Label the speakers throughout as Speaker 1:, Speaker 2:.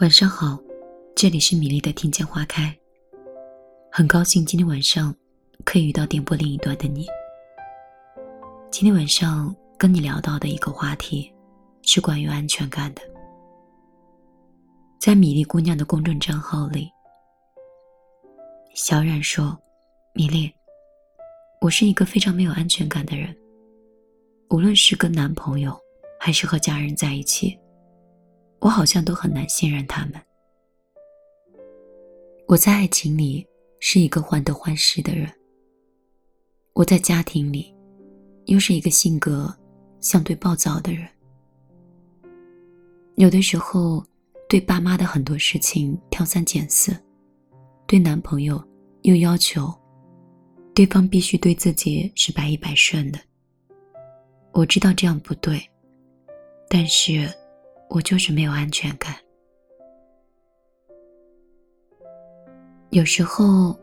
Speaker 1: 晚上好，这里是米粒的听见花开。很高兴今天晚上可以遇到电波另一端的你。今天晚上跟你聊到的一个话题是关于安全感的。在米粒姑娘的公众账号里，小冉说：“米粒，我是一个非常没有安全感的人，无论是跟男朋友还是和家人在一起。”我好像都很难信任他们。我在爱情里是一个患得患失的人。我在家庭里，又是一个性格相对暴躁的人。有的时候，对爸妈的很多事情挑三拣四，对男朋友又要求对方必须对自己是百依百顺的。我知道这样不对，但是。我就是没有安全感。有时候，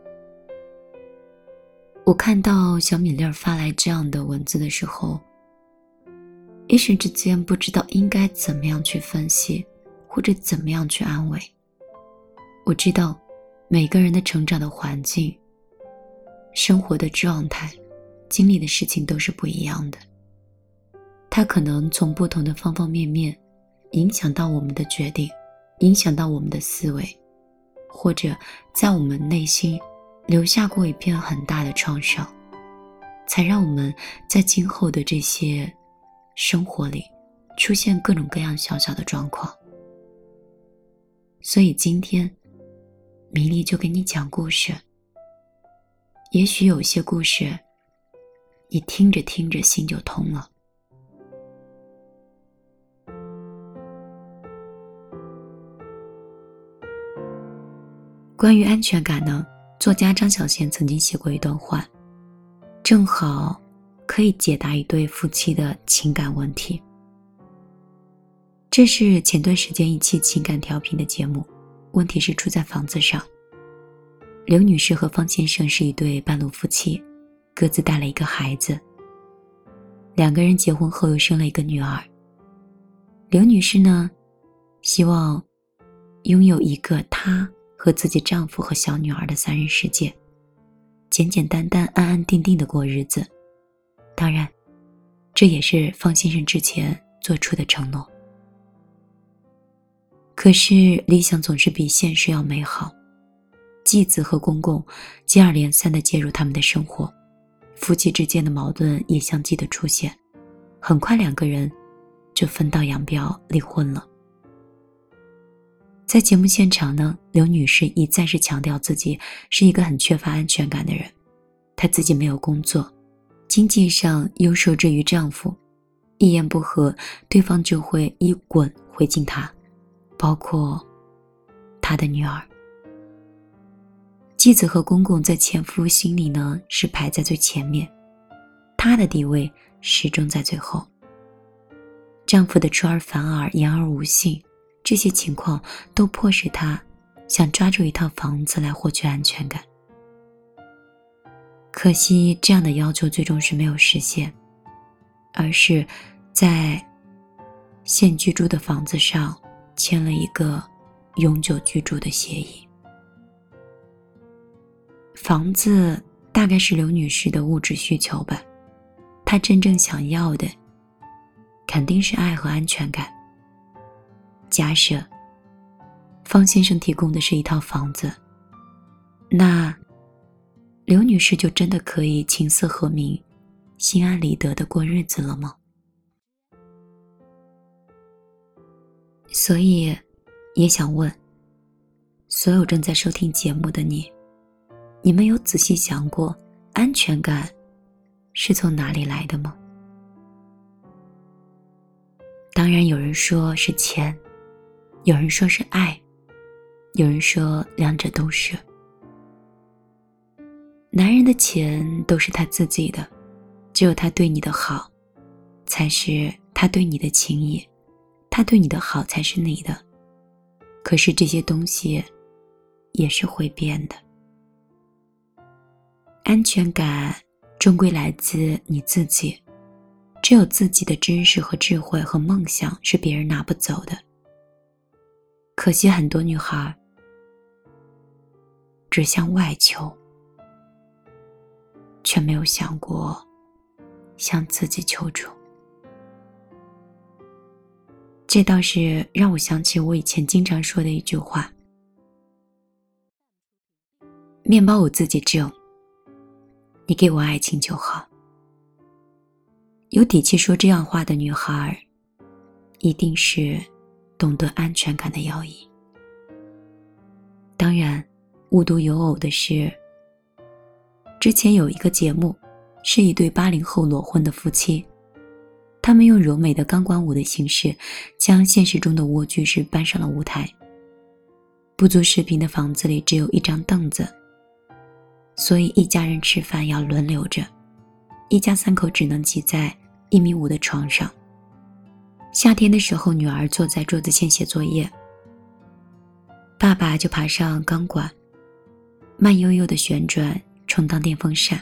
Speaker 1: 我看到小米粒儿发来这样的文字的时候，一时之间不知道应该怎么样去分析，或者怎么样去安慰。我知道，每个人的成长的环境、生活的状态、经历的事情都是不一样的，他可能从不同的方方面面。影响到我们的决定，影响到我们的思维，或者在我们内心留下过一片很大的创伤，才让我们在今后的这些生活里出现各种各样小小的状况。所以今天，米粒就给你讲故事。也许有些故事，你听着听着心就通了。关于安全感呢，作家张小娴曾经写过一段话，正好可以解答一对夫妻的情感问题。这是前段时间一期情感调频的节目，问题是出在房子上。刘女士和方先生是一对半路夫妻，各自带了一个孩子。两个人结婚后又生了一个女儿。刘女士呢，希望拥有一个她。和自己丈夫和小女儿的三人世界，简简单单、安安定定的过日子。当然，这也是方先生之前做出的承诺。可是理想总是比现实要美好，继子和公公接二连三的介入他们的生活，夫妻之间的矛盾也相继的出现，很快两个人就分道扬镳离婚了。在节目现场呢，刘女士一再是强调自己是一个很缺乏安全感的人，她自己没有工作，经济上又受制于丈夫，一言不合对方就会一滚回敬她，包括她的女儿。继子和公公在前夫心里呢是排在最前面，她的地位始终在最后。丈夫的出尔反尔，言而无信。这些情况都迫使他想抓住一套房子来获取安全感。可惜这样的要求最终是没有实现，而是在现居住的房子上签了一个永久居住的协议。房子大概是刘女士的物质需求吧，她真正想要的肯定是爱和安全感。假设方先生提供的是一套房子，那刘女士就真的可以琴瑟和鸣、心安理得的过日子了吗？所以，也想问所有正在收听节目的你：你们有仔细想过安全感是从哪里来的吗？当然，有人说是钱。有人说是爱，有人说两者都是。男人的钱都是他自己的，只有他对你的好，才是他对你的情谊，他对你的好才是你的。可是这些东西也是会变的。安全感终归来自你自己，只有自己的知识和智慧和梦想是别人拿不走的。可惜很多女孩只向外求，却没有想过向自己求助。这倒是让我想起我以前经常说的一句话：“面包我自己挣，你给我爱情就好。”有底气说这样话的女孩，一定是懂得安全感的要义。当然，无独有偶的是，之前有一个节目，是一对八零后裸婚的夫妻，他们用柔美的钢管舞的形式，将现实中的蜗居式搬上了舞台。不足十平的房子里只有一张凳子，所以一家人吃饭要轮流着。一家三口只能挤在一米五的床上。夏天的时候，女儿坐在桌子前写作业，爸爸就爬上钢管，慢悠悠的旋转，充当电风扇。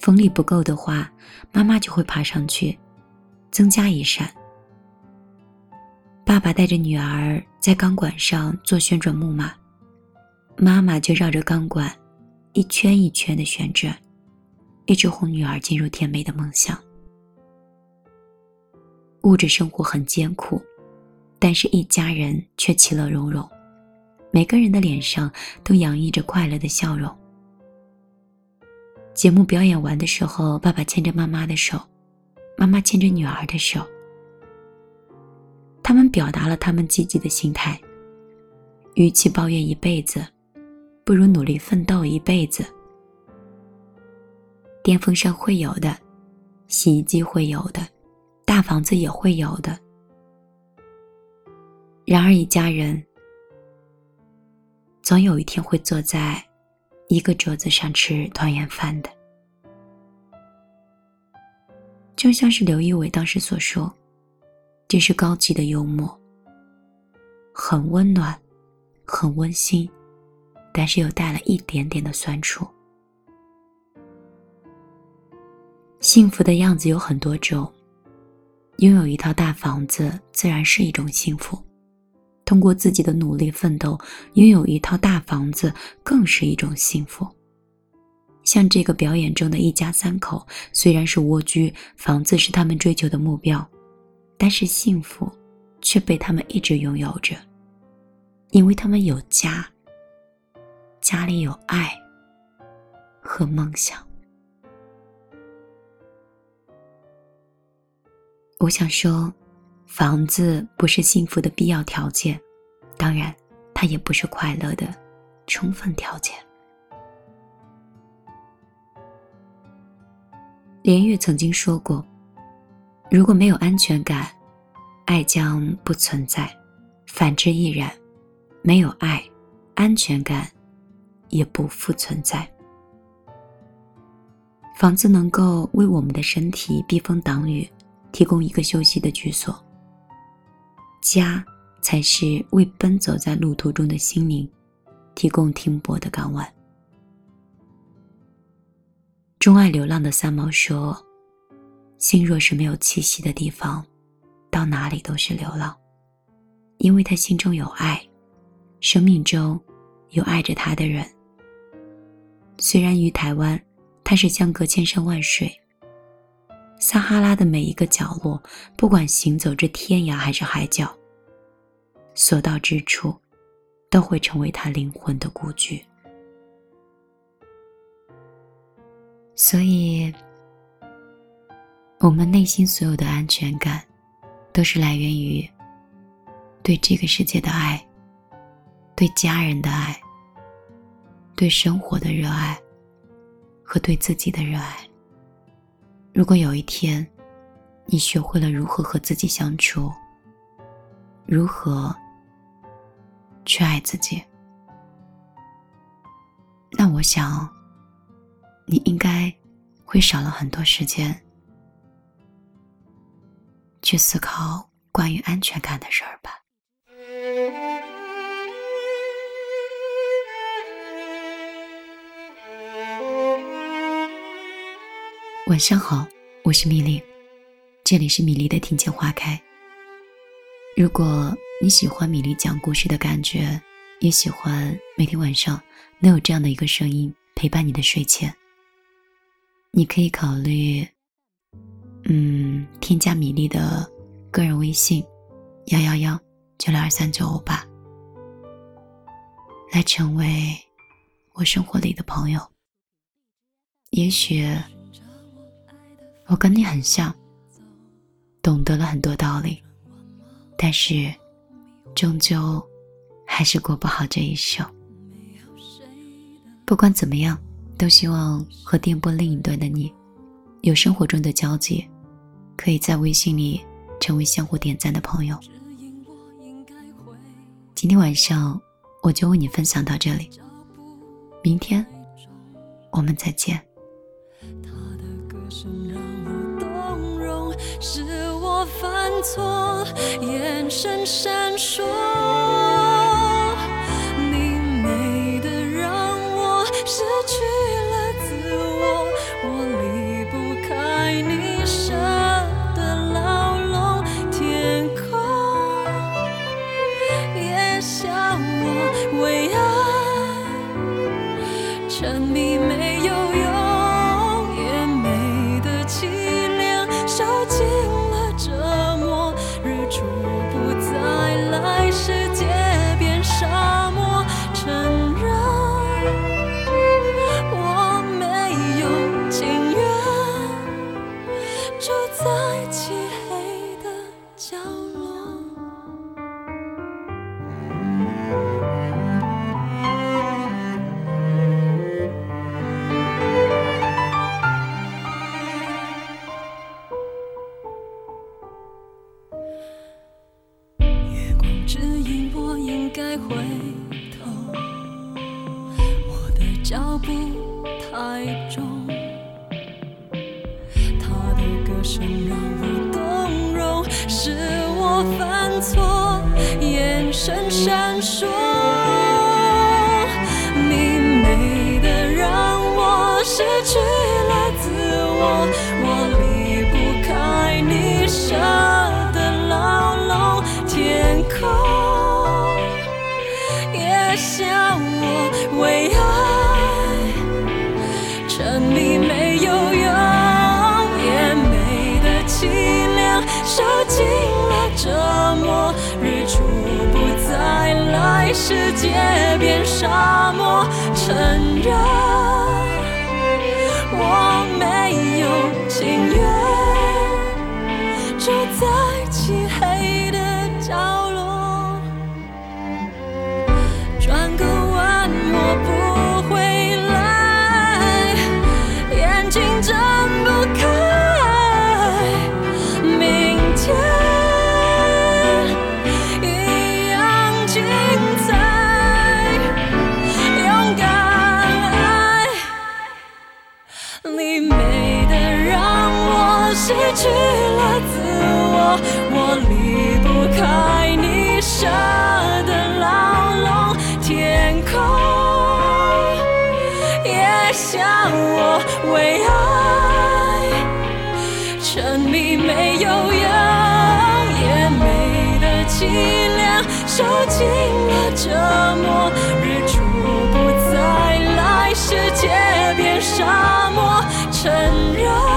Speaker 1: 风力不够的话，妈妈就会爬上去，增加一扇。爸爸带着女儿在钢管上做旋转木马，妈妈就绕着钢管一圈一圈的旋转。一直哄女儿进入甜美的梦乡。物质生活很艰苦，但是一家人却其乐融融，每个人的脸上都洋溢着快乐的笑容。节目表演完的时候，爸爸牵着妈妈的手，妈妈牵着女儿的手，他们表达了他们积极的心态：与其抱怨一辈子，不如努力奋斗一辈子。电风扇会有的，洗衣机会有的，大房子也会有的。然而，一家人总有一天会坐在一个桌子上吃团圆饭的。就像是刘仪伟当时所说：“这是高级的幽默，很温暖，很温馨，但是又带了一点点的酸楚。”幸福的样子有很多种，拥有一套大房子自然是一种幸福。通过自己的努力奋斗，拥有一套大房子更是一种幸福。像这个表演中的一家三口，虽然是蜗居，房子是他们追求的目标，但是幸福却被他们一直拥有着，因为他们有家，家里有爱和梦想。我想说，房子不是幸福的必要条件，当然，它也不是快乐的充分条件。连岳曾经说过：“如果没有安全感，爱将不存在；反之亦然，没有爱，安全感也不复存在。”房子能够为我们的身体避风挡雨。提供一个休息的居所，家才是为奔走在路途中的心灵提供停泊的港湾。钟爱流浪的三毛说：“心若是没有栖息的地方，到哪里都是流浪，因为他心中有爱，生命中有爱着他的人。虽然于台湾，他是相隔千山万水。”撒哈拉的每一个角落，不管行走至天涯还是海角，所到之处，都会成为他灵魂的故居。所以，我们内心所有的安全感，都是来源于对这个世界的爱，对家人的爱，对生活的热爱，和对自己的热爱。如果有一天，你学会了如何和自己相处，如何去爱自己，那我想，你应该会少了很多时间去思考关于安全感的事儿吧。晚上好，我是米粒。
Speaker 2: 这里是米粒的听见花开。如果你喜欢米粒讲故事的感觉，也喜欢每天晚上能有这样的一个声音陪伴你的睡前，你可以考虑，嗯，添加米粒的个人微信：幺幺幺九六二三九五八，来成为我生活里的朋友。也许我跟你很像。懂得了很多道理，但是终究还是过不好这一生。不管怎么样，都希望和电波另一端的你有生活中的交集，可以在微信里成为相互点赞的朋友。今天晚上我就为你分享到这里，明天我们再见。是我犯错，眼神闪烁。你美得让我失去世界变沙漠，承认受尽了折磨。日出不再来，世界变沙漠，承认。